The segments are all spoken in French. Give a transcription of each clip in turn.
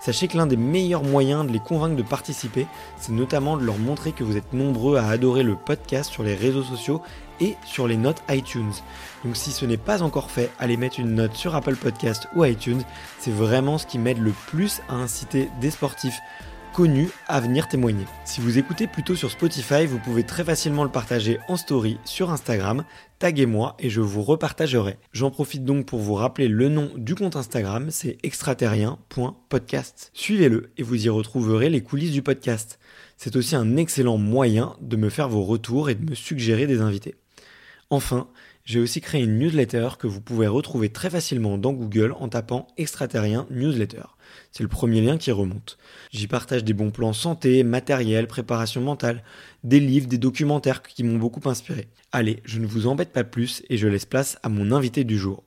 Sachez que l'un des meilleurs moyens de les convaincre de participer, c'est notamment de leur montrer que vous êtes nombreux à adorer le podcast sur les réseaux sociaux et sur les notes iTunes. Donc si ce n'est pas encore fait, allez mettre une note sur Apple Podcast ou iTunes, c'est vraiment ce qui m'aide le plus à inciter des sportifs connus à venir témoigner. Si vous écoutez plutôt sur Spotify, vous pouvez très facilement le partager en story sur Instagram, taguez-moi et je vous repartagerai. J'en profite donc pour vous rappeler le nom du compte Instagram, c'est extraterrien.podcast. Suivez-le et vous y retrouverez les coulisses du podcast. C'est aussi un excellent moyen de me faire vos retours et de me suggérer des invités. Enfin, j'ai aussi créé une newsletter que vous pouvez retrouver très facilement dans Google en tapant extraterrien newsletter. C'est le premier lien qui remonte. J'y partage des bons plans santé, matériel, préparation mentale, des livres, des documentaires qui m'ont beaucoup inspiré. Allez, je ne vous embête pas plus et je laisse place à mon invité du jour.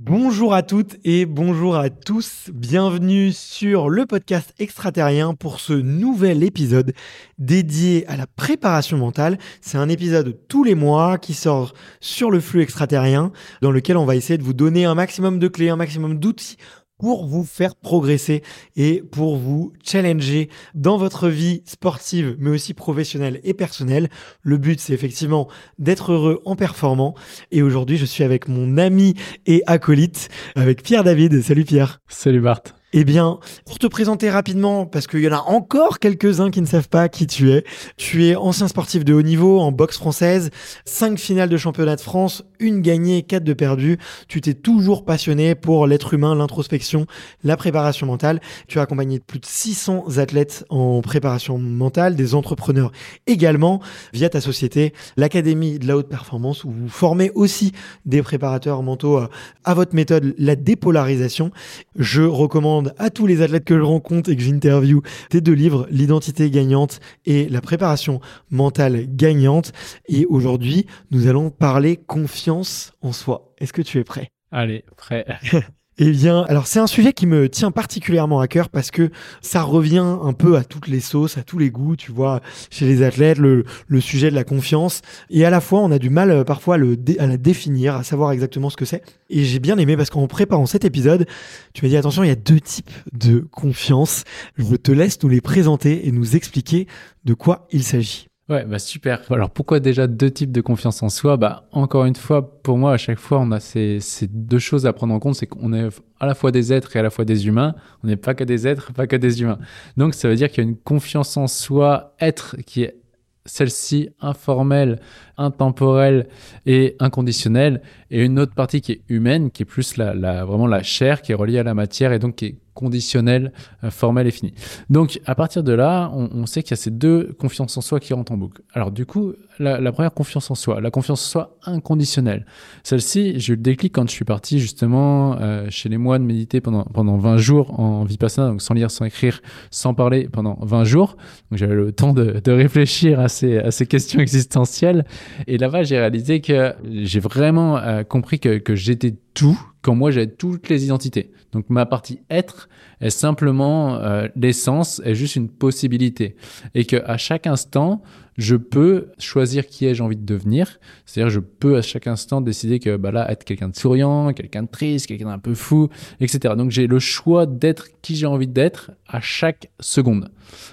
Bonjour à toutes et bonjour à tous. Bienvenue sur le podcast extraterrien pour ce nouvel épisode dédié à la préparation mentale. C'est un épisode tous les mois qui sort sur le flux extraterrien dans lequel on va essayer de vous donner un maximum de clés, un maximum d'outils pour vous faire progresser et pour vous challenger dans votre vie sportive, mais aussi professionnelle et personnelle. Le but, c'est effectivement d'être heureux en performant. Et aujourd'hui, je suis avec mon ami et acolyte, avec Pierre David. Salut Pierre. Salut Bart. Eh bien, pour te présenter rapidement, parce qu'il y en a encore quelques-uns qui ne savent pas qui tu es, tu es ancien sportif de haut niveau en boxe française, cinq finales de championnat de France, une gagnée, quatre de perdues. Tu t'es toujours passionné pour l'être humain, l'introspection, la préparation mentale. Tu as accompagné plus de 600 athlètes en préparation mentale, des entrepreneurs également, via ta société, l'Académie de la haute performance, où vous formez aussi des préparateurs mentaux à votre méthode, la dépolarisation. Je recommande à tous les athlètes que je rencontre et que j'interview tes deux livres, L'identité gagnante et La préparation mentale gagnante. Et aujourd'hui, nous allons parler confiance en soi. Est-ce que tu es prêt? Allez, prêt. Eh bien, alors c'est un sujet qui me tient particulièrement à cœur parce que ça revient un peu à toutes les sauces, à tous les goûts, tu vois, chez les athlètes, le, sujet de la confiance. Et à la fois, on a du mal euh, parfois à, la définir, à savoir exactement ce que c'est. Et j'ai bien aimé parce qu'en préparant cet épisode, tu m'as dit attention, il y a deux types de confiance. Je te laisse nous les présenter et nous expliquer de quoi il s'agit. Ouais, bah super. Alors pourquoi déjà deux types de confiance en soi? Bah encore une fois, pour moi, à chaque fois, on a ces, ces deux choses à prendre en compte, c'est qu'on est à la fois des êtres et à la fois des humains. On n'est pas que des êtres, pas que des humains. Donc ça veut dire qu'il y a une confiance en soi, être qui est celle-ci informelle, intemporelle et inconditionnelle, et une autre partie qui est humaine, qui est plus la, la, vraiment la chair, qui est reliée à la matière et donc qui est conditionnelle, euh, formelle et finie. Donc à partir de là, on, on sait qu'il y a ces deux confiances en soi qui rentrent en boucle. Alors du coup, la, la, première confiance en soi, la confiance en soi inconditionnelle. Celle-ci, je le déclic quand je suis parti justement euh, chez les moines méditer pendant, pendant 20 jours en vipassana, donc sans lire, sans écrire, sans parler pendant 20 jours. Donc j'avais le temps de, de réfléchir à ces, à ces questions existentielles. Et là-bas, j'ai réalisé que j'ai vraiment euh, compris que, que j'étais tout, quand moi j'avais toutes les identités. Donc ma partie être est simplement euh, l'essence, est juste une possibilité. Et que à chaque instant, je peux choisir qui ai-je envie de devenir. C'est-à-dire, je peux à chaque instant décider que bah là, être quelqu'un de souriant, quelqu'un de triste, quelqu'un d'un peu fou, etc. Donc j'ai le choix d'être qui j'ai envie d'être à chaque seconde.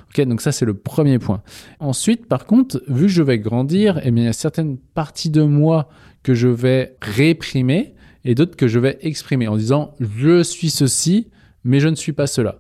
Ok, donc ça c'est le premier point. Ensuite, par contre, vu que je vais grandir, eh bien, il y a certaines parties de moi que je vais réprimer et d'autres que je vais exprimer en disant je suis ceci, mais je ne suis pas cela.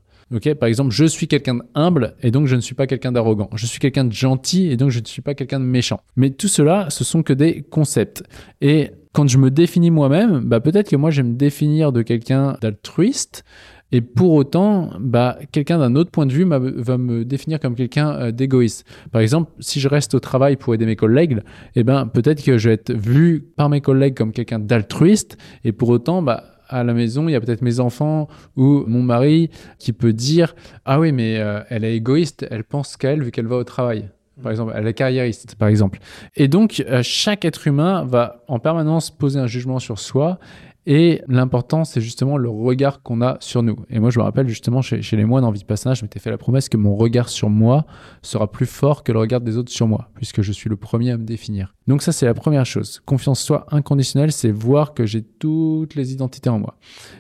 Par exemple, je suis quelqu'un d'humble et donc je ne suis pas quelqu'un d'arrogant. Je suis quelqu'un de gentil et donc je ne suis pas quelqu'un de méchant. Mais tout cela, ce sont que des concepts. Et quand je me définis moi-même, bah peut-être que moi je vais me définir de quelqu'un d'altruiste, et pour autant, bah, quelqu'un d'un autre point de vue va me définir comme quelqu'un euh, d'égoïste. Par exemple, si je reste au travail pour aider mes collègues, eh ben, peut-être que je vais être vu par mes collègues comme quelqu'un d'altruiste, et pour autant, bah, à la maison, il y a peut-être mes enfants ou mon mari qui peut dire Ah oui, mais euh, elle est égoïste, elle pense qu'à elle vu qu'elle va au travail par exemple, elle est carriériste, par exemple. Et donc, euh, chaque être humain va en permanence poser un jugement sur soi. Et l'important, c'est justement le regard qu'on a sur nous. Et moi, je me rappelle justement chez, les moines en Vipassana, je m'étais fait la promesse que mon regard sur moi sera plus fort que le regard des autres sur moi, puisque je suis le premier à me définir. Donc ça, c'est la première chose. Confiance soi inconditionnelle, c'est voir que j'ai toutes les identités en moi.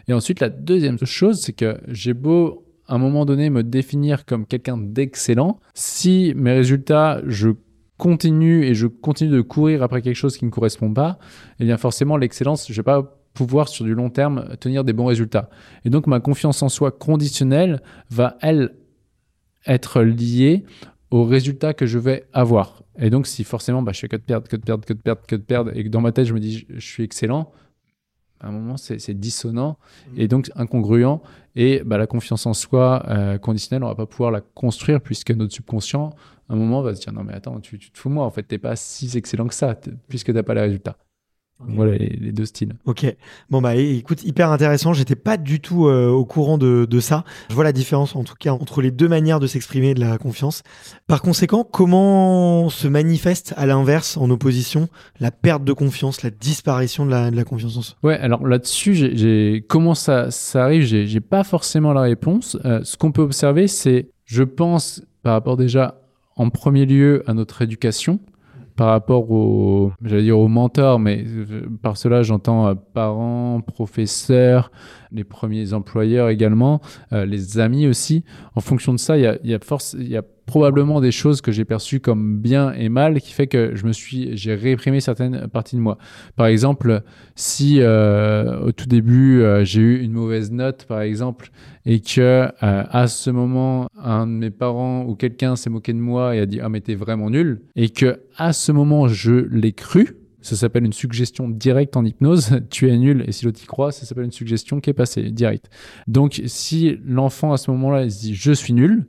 Et ensuite, la deuxième chose, c'est que j'ai beau à un moment donné me définir comme quelqu'un d'excellent, si mes résultats, je continue et je continue de courir après quelque chose qui ne correspond pas, eh bien forcément l'excellence, je vais pas pouvoir sur du long terme tenir des bons résultats. Et donc ma confiance en soi conditionnelle va, elle, être liée aux résultats que je vais avoir. Et donc si forcément bah, je fais que de perdre, que de perdre, que de perdre, que de perdre, et que dans ma tête je me dis je suis excellent, à un moment, c'est dissonant mmh. et donc incongruent. Et bah, la confiance en soi euh, conditionnelle, on va pas pouvoir la construire puisque notre subconscient, à un moment, va se dire non mais attends, tu, tu te fous moi, en fait, t'es pas si excellent que ça puisque t'as pas les résultats. Voilà les, deux styles. Ok. Bon bah écoute, hyper intéressant. J'étais pas du tout euh, au courant de, de, ça. Je vois la différence en tout cas entre les deux manières de s'exprimer de la confiance. Par conséquent, comment se manifeste à l'inverse, en opposition, la perte de confiance, la disparition de la, de la confiance? En soi Ouais. Alors là-dessus, j'ai comment ça ça arrive? J'ai pas forcément la réponse. Euh, ce qu'on peut observer, c'est, je pense, par rapport déjà en premier lieu à notre éducation par rapport aux, j'allais dire mais par cela j'entends euh, parents, professeurs, les premiers employeurs également, euh, les amis aussi. En fonction de ça, il y a, y a force, il y a probablement des choses que j'ai perçues comme bien et mal qui fait que je me suis j'ai réprimé certaines parties de moi. Par exemple, si euh, au tout début euh, j'ai eu une mauvaise note par exemple et que euh, à ce moment un de mes parents ou quelqu'un s'est moqué de moi et a dit "Ah mais t'es vraiment nul" et que à ce moment je l'ai cru, ça s'appelle une suggestion directe en hypnose. tu es nul et si l'autre y croit, ça s'appelle une suggestion qui est passée directe. Donc si l'enfant à ce moment-là se dit je suis nul,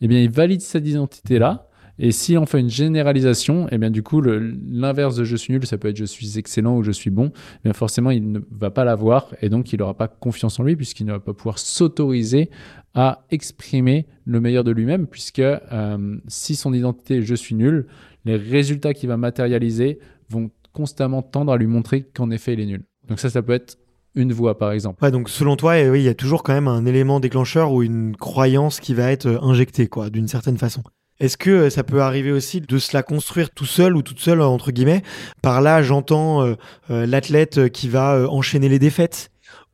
eh bien, il valide cette identité-là. Et si on fait une généralisation, eh bien, du coup, l'inverse de je suis nul, ça peut être je suis excellent ou je suis bon. Eh bien, forcément, il ne va pas l'avoir et donc il n'aura pas confiance en lui puisqu'il ne va pas pouvoir s'autoriser à exprimer le meilleur de lui-même puisque euh, si son identité est je suis nul, les résultats qu'il va matérialiser vont constamment tendre à lui montrer qu'en effet, il est nul. Donc ça, ça peut être une voix, par exemple. Ouais, donc selon toi, eh il y a toujours quand même un élément déclencheur ou une croyance qui va être euh, injectée, quoi, d'une certaine façon. Est-ce que euh, ça peut arriver aussi de se la construire tout seul ou toute seule, entre guillemets? Par là, j'entends euh, l'athlète qui va enchaîner les défaites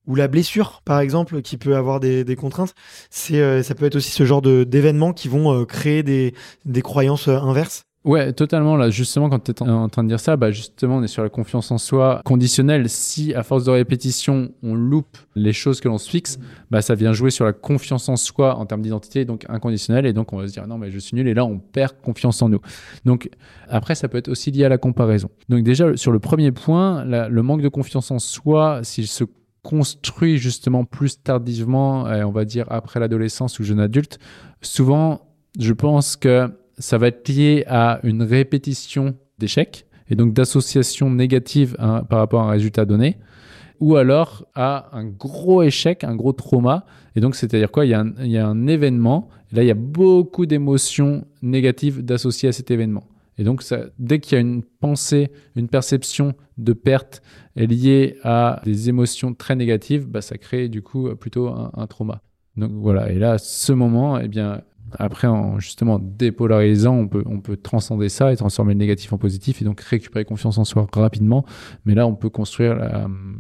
ou la blessure, par exemple, qui peut avoir des, contraintes. C'est, ça peut être aussi ce genre d'événements qui vont créer des croyances inverses. Ouais, totalement. Là, justement, quand tu es en train de dire ça, bah, justement, on est sur la confiance en soi conditionnelle. Si, à force de répétition, on loupe les choses que l'on se fixe, bah, ça vient jouer sur la confiance en soi en termes d'identité, donc inconditionnelle. Et donc, on va se dire, non, mais je suis nul. Et là, on perd confiance en nous. Donc, après, ça peut être aussi lié à la comparaison. Donc, déjà, sur le premier point, le manque de confiance en soi, s'il se construit justement plus tardivement, on va dire après l'adolescence ou jeune adulte, souvent, je pense que ça va être lié à une répétition d'échecs et donc d'association négative hein, par rapport à un résultat donné, ou alors à un gros échec, un gros trauma. Et donc, c'est-à-dire quoi? Il y, a un, événement, et là, il y a beaucoup d'émotions négatives d'associer à cet événement. Et donc, dès qu'il y a une pensée, une perception de perte liée à des émotions très négatives, bah, ça crée du coup plutôt un, un trauma. Donc voilà, et là, à ce moment, eh bien, après, en justement dépolarisant, on peut, on peut transcender ça et transformer le négatif en positif et donc récupérer confiance en soi rapidement. Mais là, on peut construire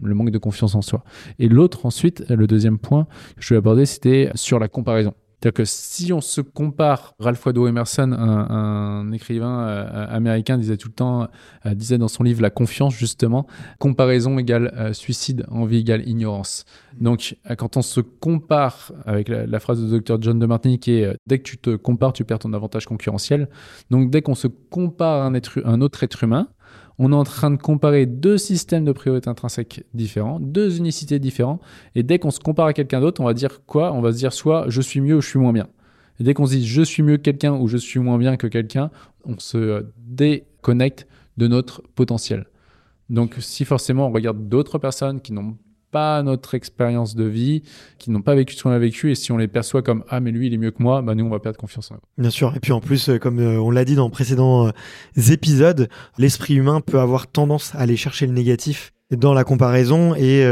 le manque de confiance en soi. Et l'autre, ensuite, le deuxième point que je vais aborder, c'était sur la comparaison. C'est-à-dire que si on se compare, Ralph Waldo Emerson, un, écrivain euh, américain, disait tout le temps, euh, disait dans son livre La confiance, justement, comparaison égale euh, suicide, envie égale ignorance. Donc, quand on se compare, avec la, phrase de Dr. John de Martini qui est dès que tu te compares, tu perds ton avantage concurrentiel. Donc, dès qu'on se compare à un autre être humain, on est en train de comparer deux systèmes de priorité intrinsèques différents, deux unicités différentes. Et dès qu'on se compare à quelqu'un d'autre, on va dire quoi? On va se dire soit je suis mieux ou je suis moins bien. Et dès qu'on se dit je suis mieux que quelqu'un ou je suis moins bien que quelqu'un, on se déconnecte de notre potentiel. Donc si forcément on regarde d'autres personnes qui n'ont pas notre expérience de vie, qui n'ont pas vécu ce qu'on a vécu, et si on les perçoit comme ah mais lui il est mieux que moi, bah nous on va perdre confiance en eux. Bien sûr, et puis en plus, euh, comme euh, on l'a dit dans précédents euh, épisodes, l'esprit humain peut avoir tendance à aller chercher le négatif dans la comparaison et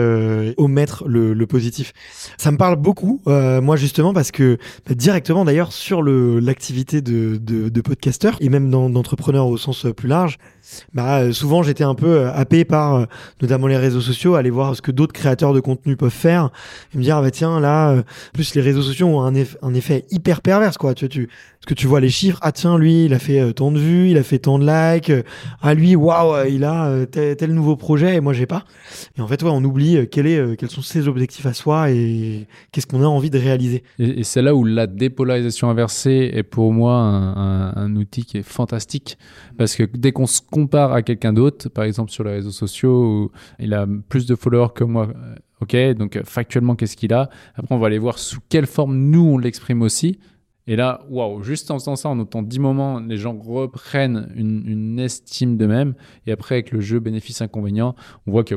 omettre le, positif. Ça me parle beaucoup, moi justement, parce que bah, directement d'ailleurs sur l'activité de, de, de podcasteur et même d'entrepreneur au sens plus large, bah, souvent j'étais un peu euh, happé par euh, notamment les réseaux sociaux, aller voir ce que d'autres créateurs de contenu peuvent faire et me dire ah bah tiens là, plus les réseaux sociaux ont un, un effet hyper perverse quoi. Tu, parce que tu vois les chiffres, ah tiens lui il a fait tant de vues, il a fait tant de likes, ah lui waouh il a tel, nouveau projet et moi j'ai pas. Et en fait, ouais, on oublie euh, quel est, euh, quels sont ses objectifs à soi et qu'est-ce qu'on a envie de réaliser. Et, c'est là où la dépolarisation inversée est pour moi un, outil qui est fantastique. Parce que dès qu'on se compare à quelqu'un d'autre, par exemple sur les réseaux sociaux, il a plus de followers que moi, euh, ok, donc factuellement, qu'est-ce qu'il a? Après, on va aller voir sous quelle forme nous, on l'exprime aussi. Et là, waouh, juste en faisant ça, en autant 10 moments, les gens reprennent une, estime d'eux-mêmes. Et après, avec le jeu bénéfice-inconvénient, on voit que,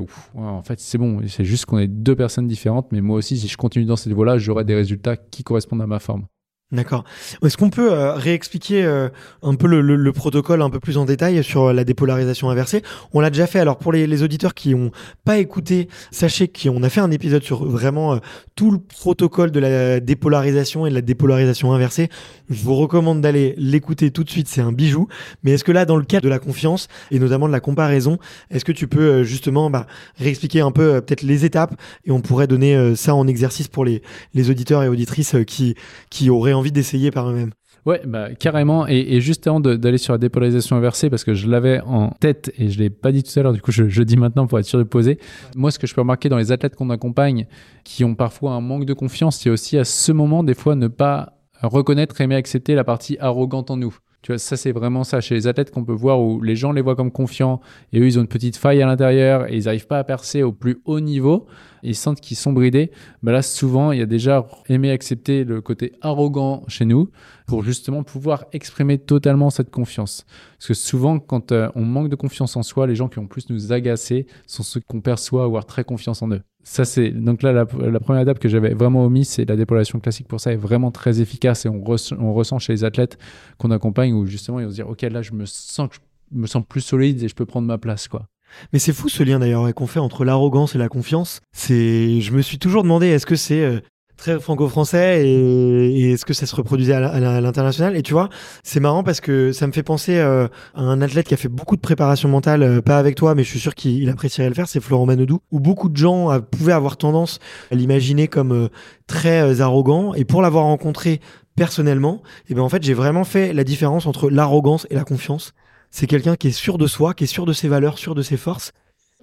fait, c'est bon. C'est juste qu'on est deux personnes différentes. Mais moi aussi, si je continue dans cette voie-là, j'aurai des résultats qui correspondent à ma forme. D'accord. Est-ce qu'on peut euh, réexpliquer euh, un peu le, protocole un peu plus en détail sur la dépolarisation inversée? On l'a déjà fait. Alors pour les, auditeurs qui n'ont pas écouté, sachez qu'on a fait un épisode sur vraiment euh, tout le protocole de la dépolarisation et de la dépolarisation inversée. Je vous recommande d'aller l'écouter tout de suite. C'est un bijou. Mais est-ce que là, dans le cadre de la confiance et notamment de la comparaison, est-ce que tu peux justement bah, réexpliquer un peu peut-être les étapes? Et on pourrait donner ça en exercice pour les, les auditeurs et auditrices qui qui auraient envie envie d'essayer par eux-mêmes. Ouais, bah, carrément. Et, juste avant d'aller sur la dépolarisation inversée, parce que je l'avais en tête et je l'ai pas dit tout à l'heure, du coup je, je, dis maintenant pour être sûr de poser. Moi, ce que je peux remarquer dans les athlètes qu'on accompagne, qui ont parfois un manque de confiance, c'est aussi à ce moment, des fois, ne pas reconnaître, aimer, accepter la partie arrogante en nous. Tu vois, ça c'est vraiment ça chez les athlètes qu'on peut voir où les gens les voient comme confiants et eux ils ont une petite faille à l'intérieur et ils n'arrivent pas à percer au plus haut niveau. Ils sentent qu'ils sont bridés, bah là, souvent, il y a déjà aimé accepter le côté arrogant chez nous pour justement pouvoir exprimer totalement cette confiance. Parce que souvent, quand euh, on manque de confiance en soi, les gens qui ont plus nous agacer sont ceux qu'on perçoit avoir très confiance en eux. Ça, c'est donc là la, première étape que j'avais vraiment omis, c'est la dépolation classique. Pour ça, est vraiment très efficace et on, on ressent chez les athlètes qu'on accompagne où justement ils vont se dire, ok, là, je me sens que je me sens plus solide et je peux prendre ma place, quoi. Mais c'est fou ce lien d'ailleurs qu'on fait entre l'arrogance et la confiance. C'est, je me suis toujours demandé est-ce que c'est euh, très franco-français et, est-ce que ça se reproduisait à l'international? Et tu vois, c'est marrant parce que ça me fait penser euh, à un athlète qui a fait beaucoup de préparation mentale, euh, pas avec toi, mais je suis sûr qu'il apprécierait le faire. C'est Florent Manodou, où beaucoup de gens pouvaient avoir tendance à l'imaginer comme très arrogant. Et pour l'avoir rencontré personnellement, et eh ben en fait j'ai vraiment fait la différence entre l'arrogance et la confiance c'est quelqu'un qui est sûr de soi, qui est sûr de ses valeurs, sûr de ses forces,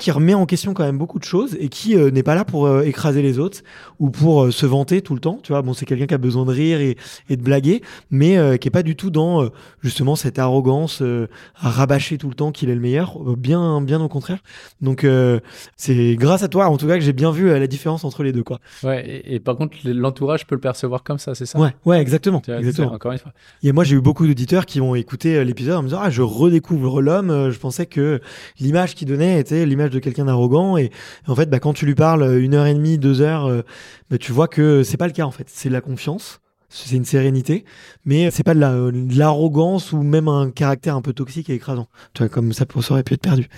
qui remet en question quand même beaucoup de choses et qui euh, n'est pas là pour euh, écraser les autres ou pour euh, se vanter tout le temps. Tu vois, bon, c'est quelqu'un qui a besoin de rire et, et de blaguer, mais qui est pas du tout dans justement cette arrogance à rabâcher tout le temps qu'il est le meilleur. bien, bien au contraire. Donc, c'est grâce à toi, en tout cas, que j'ai bien vu la différence entre les deux, quoi. Ouais. Et, par contre, l'entourage peut le percevoir comme ça, c'est ça? Ouais, ouais, exactement. exactement. Encore une fois. Et moi, j'ai eu beaucoup d'auditeurs qui ont écouté l'épisode en me disant, ah, je redécouvre l'homme. Je pensais que l'image qu'il donnait était l'image de quelqu'un d'arrogant et, en fait bah, quand tu lui parles une heure et demie deux heures euh, bah, tu vois que c'est pas le cas en fait. C'est de la confiance c'est une sérénité, mais c'est pas de l'arrogance ou même un caractère un peu toxique et écrasant. Tu vois, comme ça, ça aurait pu être perdu.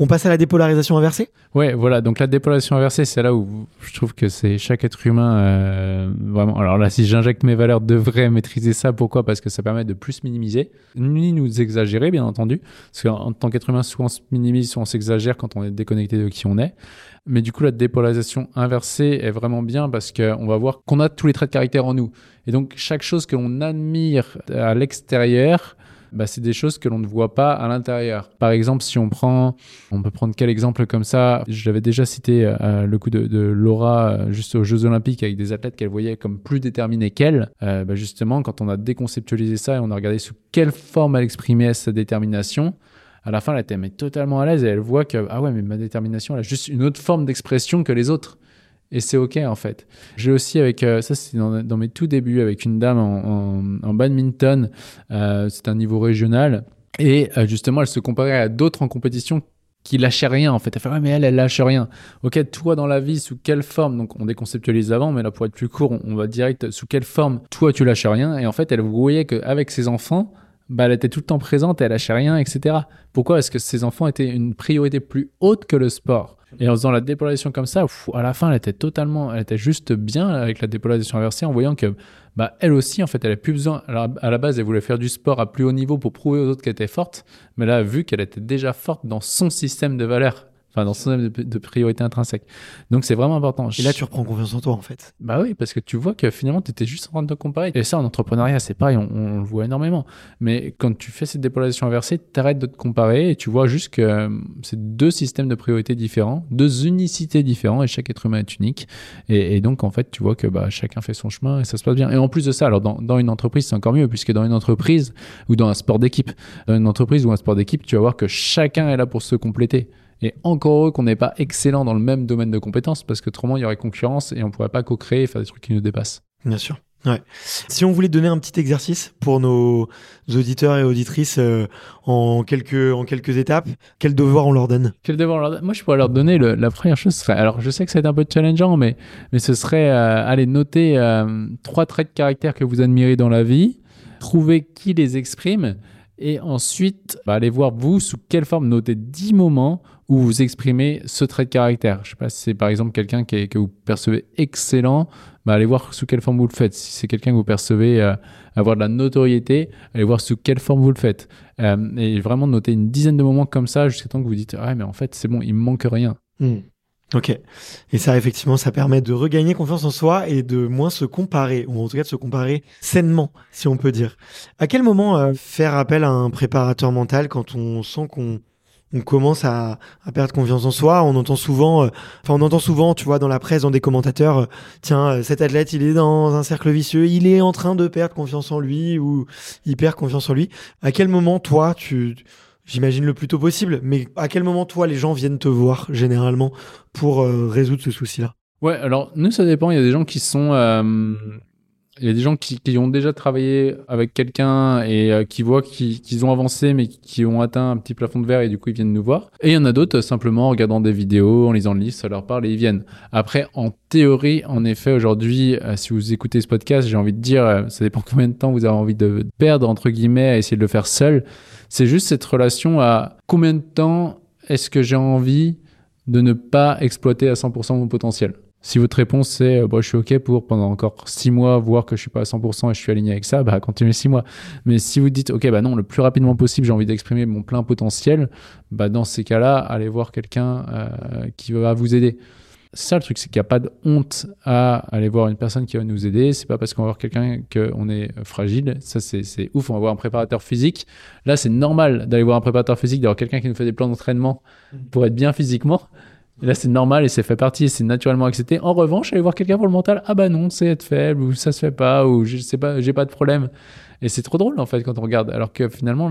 On passe à la dépolarisation inversée? Ouais, voilà. Donc la dépolarisation inversée, c'est là où je trouve que c'est chaque être humain euh, vraiment. Alors là, si j'injecte mes valeurs, devrait maîtriser ça. Pourquoi? Parce que ça permet de plus minimiser, ni nous exagérer, bien entendu. Parce qu'en tant qu'être humain, soit on se minimise, soit on s'exagère quand on est déconnecté de qui on est. Mais du coup, la dépolarisation inversée est vraiment bien parce qu'on va voir qu'on a tous les traits de caractère en nous. Et donc, chaque chose que l'on admire à l'extérieur, bah, c'est des choses que l'on ne voit pas à l'intérieur. Par exemple, si on prend, on peut prendre quel exemple comme ça Je l'avais déjà cité euh, le coup de, Laura euh, juste aux Jeux Olympiques avec des athlètes qu'elle voyait comme plus déterminés qu'elle. Euh, bah, justement, quand on a déconceptualisé ça et on a regardé sous quelle forme elle exprimait sa détermination, à la fin, elle était mais totalement à l'aise et elle voit que, ah ouais, mais ma détermination, elle a juste une autre forme d'expression que les autres. Et c'est OK en fait. J'ai aussi avec, euh, ça c'est dans, mes tout débuts, avec une dame en, badminton, euh, c'est un niveau régional. Et euh, justement, elle se comparait à d'autres en compétition qui lâchaient rien en fait. Elle fait ouais mais elle elle lâche rien. Ok toi dans la vie sous quelle forme? Donc on déconceptualise avant mais là pour être plus court on, on va direct sous quelle forme toi tu lâches rien? Et en fait elle voyait qu'avec ses enfants bah, elle était tout le temps présente, elle lâchait rien, etc. Pourquoi est-ce que ses enfants étaient une priorité plus haute que le sport? Et en faisant la dépolarisation comme ça, à la fin, elle était totalement, elle était juste bien avec la dépolarisation inversée en voyant que, bah, elle aussi, en fait, elle avait plus besoin. À la base, elle voulait faire du sport à plus haut niveau pour prouver aux autres qu'elle était forte, mais là, vu qu'elle était déjà forte dans son système de valeurs enfin dans son de, de priorité intrinsèque. Donc c'est vraiment important. Et là, tu reprends confiance en toi en fait. Bah oui, parce que tu vois que finalement, tu étais juste en train de te comparer. Et ça, en entrepreneuriat, c'est pareil, on, le voit énormément. Mais quand tu fais cette dépolarisation inversée, tu arrêtes de te comparer et tu vois juste que euh, c'est deux systèmes de priorité différents, deux unicités différentes et chaque être humain est unique. Et, donc, en fait, tu vois que bah, chacun fait son chemin et ça se passe bien. Et en plus de ça, alors dans, dans une entreprise, c'est encore mieux, puisque dans une entreprise ou dans un sport d'équipe, dans une entreprise ou un sport d'équipe, tu vas voir que chacun est là pour se compléter. Et encore heureux qu'on n'est pas excellent dans le même domaine de compétences, parce que autrement, il y aurait concurrence et on pourrait pas co-créer et faire des trucs qui nous dépassent. Bien sûr. Ouais. Si on voulait donner un petit exercice pour nos auditeurs et auditrices euh, en quelques en quelques étapes, quel devoir on leur donne? Quel devoir on leur donne? Moi, je pourrais leur donner la première chose. Serait, alors, je sais que ça va être un peu challengeant, mais mais ce serait euh, aller noter euh, trois traits de caractère que vous admirez dans la vie, trouver qui les exprime, et ensuite bah, aller voir vous sous quelle forme noter 10 moments où vous exprimez ce trait de caractère. Je ne sais pas si c'est par exemple quelqu'un que vous percevez excellent, bah allez voir sous quelle forme vous le faites. Si c'est quelqu'un que vous percevez euh, avoir de la notoriété, allez voir sous quelle forme vous le faites. Euh, et vraiment noter une dizaine de moments comme ça jusqu'à temps que vous dites ouais mais en fait c'est bon, il me manque rien. Hmm. Ok. Et ça, effectivement, ça permet de regagner confiance en soi et de moins se comparer, ou en tout cas de se comparer sainement, si on peut dire. À quel moment euh, faire appel à un préparateur mental quand on sent qu'on on commence à, perdre confiance en soi. On entend souvent, euh, enfin on entend souvent, tu vois, dans la presse, dans des commentateurs, euh, tiens, euh, cet athlète, il est dans un cercle vicieux, il est en train de perdre confiance en lui ou il perd confiance en lui. À quel moment, toi, tu, j'imagine le plus tôt possible, mais à quel moment, toi, les gens viennent te voir généralement pour résoudre ce souci-là? Ouais, alors nous, ça dépend. Il y a des gens qui sont il y a des gens qui, ont déjà travaillé avec quelqu'un et euh, qui voient qu'ils ont avancé mais qui ont atteint un petit plafond de verre et du coup ils viennent nous voir. Et il y en a d'autres simplement en regardant des vidéos, en lisant le livre, ça leur parle et ils viennent. Après, en théorie, en effet, aujourd'hui, euh, si vous écoutez ce podcast, j'ai envie de dire, euh, ça dépend combien de temps vous avez envie de perdre entre guillemets à essayer de le faire seul. C'est juste cette relation à combien de temps est-ce que j'ai envie de ne pas exploiter à 100% mon potentiel. Si votre réponse c'est euh, bah, je suis OK pour pendant encore six mois voir que je suis pas à 100% et je suis aligné avec ça, bah continuez six mois. Mais si vous dites OK, bah non, le plus rapidement possible, j'ai envie d'exprimer mon plein potentiel, bah dans ces cas-là, allez voir quelqu'un euh, qui va vous aider. Ça le truc, c'est qu'il n'y a pas de honte à aller voir une personne qui va nous aider. C'est pas parce qu'on va voir quelqu'un qu'on est fragile. Ça, c'est ouf. On va voir un préparateur physique. Là, c'est normal d'aller voir un préparateur physique, d'avoir quelqu'un qui nous fait des plans d'entraînement pour être bien physiquement là, c'est normal et c'est fait partie, c'est naturellement accepté. En revanche, aller voir quelqu'un pour le mental, ah bah non, c'est être faible, ou ça se fait pas, ou je sais pas, j'ai pas de problème. Et c'est trop drôle en fait quand on regarde. Alors que finalement,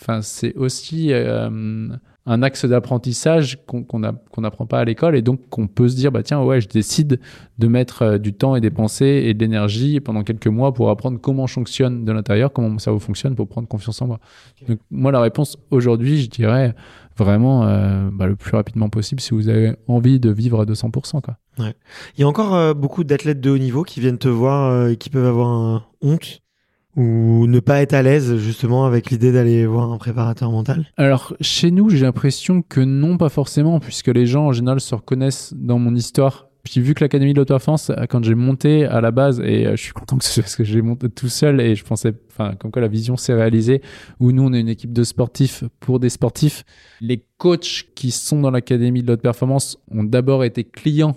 enfin, c'est aussi euh, un axe d'apprentissage qu'on n'apprend pas à l'école et donc qu'on peut se dire, bah tiens, ouais, je décide de mettre euh, du temps et des pensées et de l'énergie pendant quelques mois pour apprendre comment je fonctionne de l'intérieur, comment mon cerveau fonctionne pour prendre confiance en moi. Donc moi, la réponse aujourd'hui, je dirais vraiment euh, bah, le plus rapidement possible si vous avez envie de vivre à 200%. Quoi. Ouais. Il y a encore euh, beaucoup d'athlètes de haut niveau qui viennent te voir euh, et qui peuvent avoir honte ou ne pas être à l'aise justement avec l'idée d'aller voir un préparateur mental? Alors chez nous, j'ai l'impression que non, pas forcément, puisque les gens en général se reconnaissent dans mon histoire puis vu que l'Académie de euh, quand j'ai monté à la base, et euh, je suis content que ce soit parce que j'ai monté tout seul et je pensais, enfin, comme quoi la vision s'est réalisée, où nous, on est une équipe de sportifs pour des sportifs. Les coachs qui sont dans l'Académie de l'auto performance ont d'abord été clients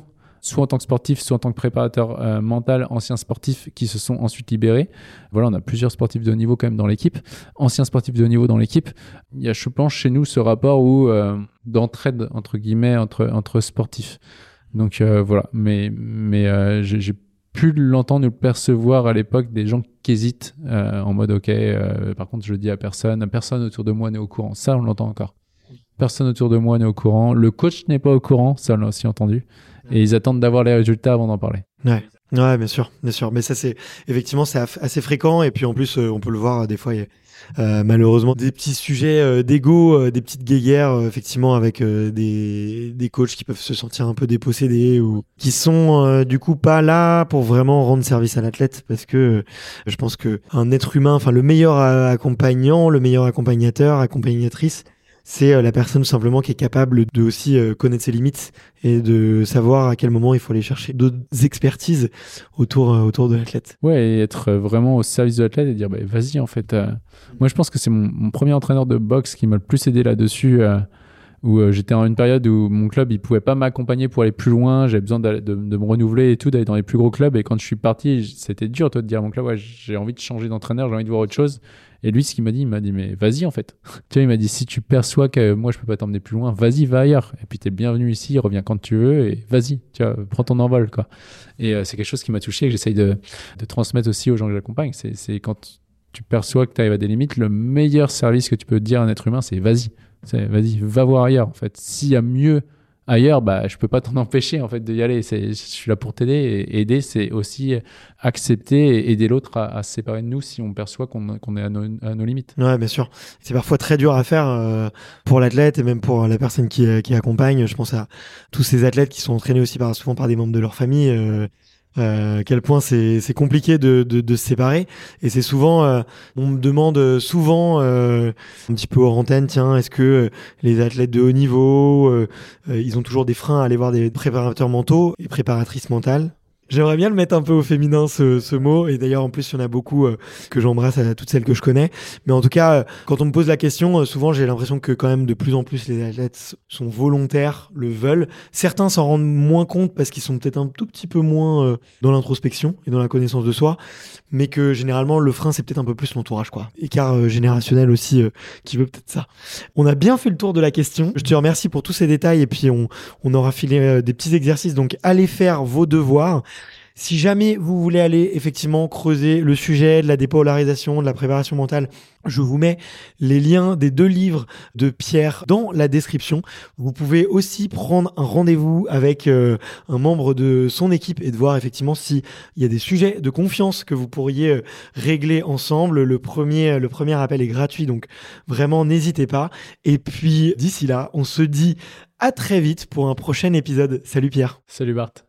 soit en tant que sportif, soit en tant que préparateur euh, mental, anciens sportifs qui se sont ensuite libérés. Voilà, on a plusieurs sportifs de haut niveau quand même dans l'équipe, anciens sportifs de haut niveau dans l'équipe. Il y a, je pense, chez nous ce rapport où d'entraide entre guillemets entre entre sportifs. Donc euh, voilà, mais, mais euh, j'ai pu l'entendre ou le percevoir à l'époque des gens qui hésitent euh, en mode ok, par contre je le dis à personne, personne autour de moi n'est au courant. Ça, on l'entend encore. Personne autour de moi n'est au courant. Le coach n'est pas au courant, ça on l'a aussi entendu. Et ils attendent d'avoir les résultats avant d'en parler. Ouais. Ouais, bien sûr, bien sûr. Mais ça, c'est effectivement, c'est assez fréquent. Et puis en plus, euh, on peut le voir des fois. Y a, euh, malheureusement, des petits sujets euh, d'ego, euh, des petites guéguerres, euh, effectivement, avec des, des coachs qui peuvent se sentir un peu dépossédés ou qui sont du coup pas là pour vraiment rendre service à l'athlète, parce que je pense que un être humain, enfin le meilleur accompagnant, le meilleur accompagnateur, accompagnatrice, c'est euh, la personne simplement qui est capable de aussi euh, connaître ses limites et de savoir à quel moment il faut aller chercher d'autres expertises autour, euh, autour de l'athlète. Ouais, et être vraiment au service de l'athlète et dire bah, vas-y en fait. Moi je pense que c'est mon, premier entraîneur de boxe qui m'a le plus aidé là-dessus. où j'étais en une période où mon club il pouvait pas m'accompagner pour aller plus loin, j'avais besoin de, me renouveler et tout, d'aller dans les plus gros clubs. Et quand je suis parti, c'était dur toi de dire à mon club ouais j'ai envie de changer d'entraîneur, j'ai envie de voir autre chose. Et lui, ce qu'il m'a dit, il m'a dit, mais vas-y en fait. tu vois, il m'a dit, si tu perçois que moi, je peux pas t'emmener plus loin, vas-y, va ailleurs. Et puis, tu es bienvenu ici, reviens quand tu veux et vas-y, tu vois, prends ton envol, quoi. Et euh, c'est quelque chose qui m'a touché et que j'essaye de, de, transmettre aussi aux gens que j'accompagne. C'est quand tu perçois que tu arrives à des limites, le meilleur service que tu peux dire à un être humain, c'est vas-y. Vas-y, va voir ailleurs, en fait. S'il y a mieux ailleurs, bah, je peux pas t'en empêcher en fait d'y aller. Je suis là pour t'aider. Et aider, c'est aussi accepter et aider l'autre à, se séparer de nous si on perçoit qu'on est à nos, limites. Ouais, bien sûr. C'est parfois très dur à faire euh, pour l'athlète et même pour la personne qui, qui, accompagne. Je pense à tous ces athlètes qui sont entraînés aussi par, souvent par des membres de leur famille. Euh, euh, quel point c'est compliqué de, se séparer. Et c'est souvent, euh, on me demande souvent, euh, un petit peu hors antenne, tiens, est-ce que les athlètes de haut niveau, ils ont toujours des freins à aller voir des préparateurs mentaux et préparatrices mentales? J'aimerais bien le mettre un peu au féminin ce, ce mot. Et d'ailleurs en plus il y en a beaucoup euh, que j'embrasse à toutes celles que je connais. Mais en tout cas euh, quand on me pose la question euh, souvent j'ai l'impression que quand même de plus en plus les athlètes sont volontaires le veulent. Certains s'en rendent moins compte parce qu'ils sont peut-être un tout petit peu moins dans l'introspection et dans la connaissance de soi. Mais que généralement le frein c'est peut-être un peu plus l'entourage quoi. Écart générationnel aussi qui veut peut-être ça. On a bien fait le tour de la question. Je te remercie pour tous ces détails. Et puis on, on aura filé des petits exercices. Donc allez faire vos devoirs si jamais vous voulez aller effectivement creuser le sujet de la dépolarisation, de la préparation mentale, je vous mets les liens des deux livres de Pierre dans la description. Vous pouvez aussi prendre un rendez-vous avec euh, un membre de son équipe et de voir effectivement s'il y a des sujets de confiance que vous pourriez euh, régler ensemble. Le premier, le premier appel est gratuit, donc vraiment n'hésitez pas. Et puis d'ici là, on se dit à très vite pour un prochain épisode. Salut Pierre. Salut Bart.